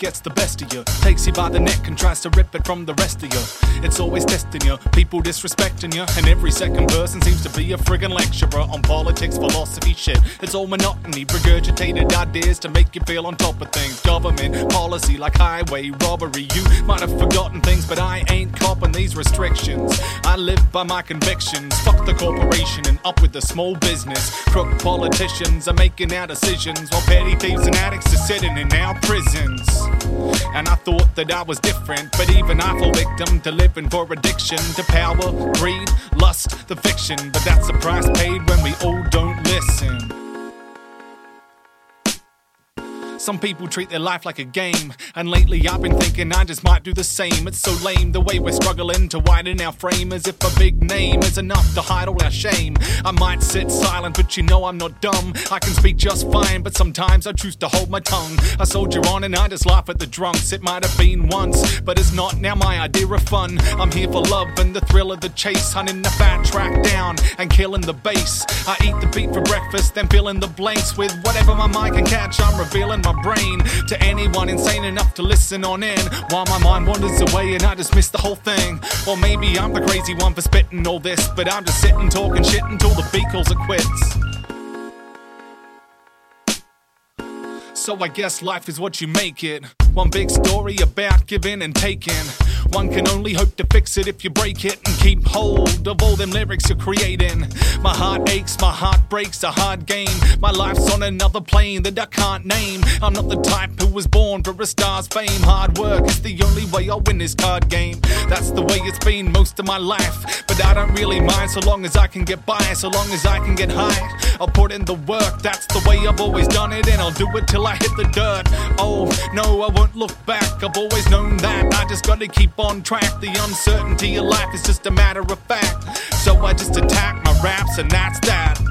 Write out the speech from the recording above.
gets the best of you, takes you by the neck and tries to rip it from the rest of you. It's always testing you, people disrespecting you, and every second person seems to be a friggin' lecturer on politics, philosophy, shit. It's all monotony, regurgitated ideas to make you feel on top of things. Government policy like highway robbery. You might have forgotten things, but I ain't copping these restrictions. I live by my convictions. Fuck the corporation and up with the small business. Crook politicians are making our decisions while petty thieves and addicts are sitting in our prisons. And I thought that I was different, but even I fall victim to living for addiction to power, greed, lust, the fiction. But that's the price paid when we all don't listen. Some people treat their life like a game, and lately I've been thinking I just might do the same. It's so lame the way we're struggling to widen our frame as if a big name is enough to hide all our shame. I might sit silent, but you know I'm not dumb. I can speak just fine, but sometimes I choose to hold my tongue. I soldier on and I just laugh at the drunks. It might have been once, but it's not now my idea of fun. I'm here for love and the thrill of the chase, hunting the fat track down and killing the bass. I eat the beat for breakfast, then fill in the blanks with whatever my mind can catch. I'm revealing my brain to anyone insane enough to listen on in while my mind wanders away and I just miss the whole thing. Or maybe I'm the crazy one for spitting all this, but I'm just sitting talking shit until the beat calls it quits. So I guess life is what you make it. One big story about giving and taking. One can only hope to fix it if you break it and keep hold of all them lyrics you're creating. My heart aches, my heart breaks, a hard game. My life's on another plane that I can't name. I'm not the type who was born for a star's fame. Hard work is the only way I'll win this card game. That's the way it's been most of my life. But I don't really mind so long as I can get by, so long as I can get high. I'll put in the work, that's the way I've always done it, and I'll do it till I hit the dirt. Oh, no, I won't look back. I've always known that. I just gotta keep on track. The uncertainty of life is just a matter of fact. So I just attack my raps, and that's that.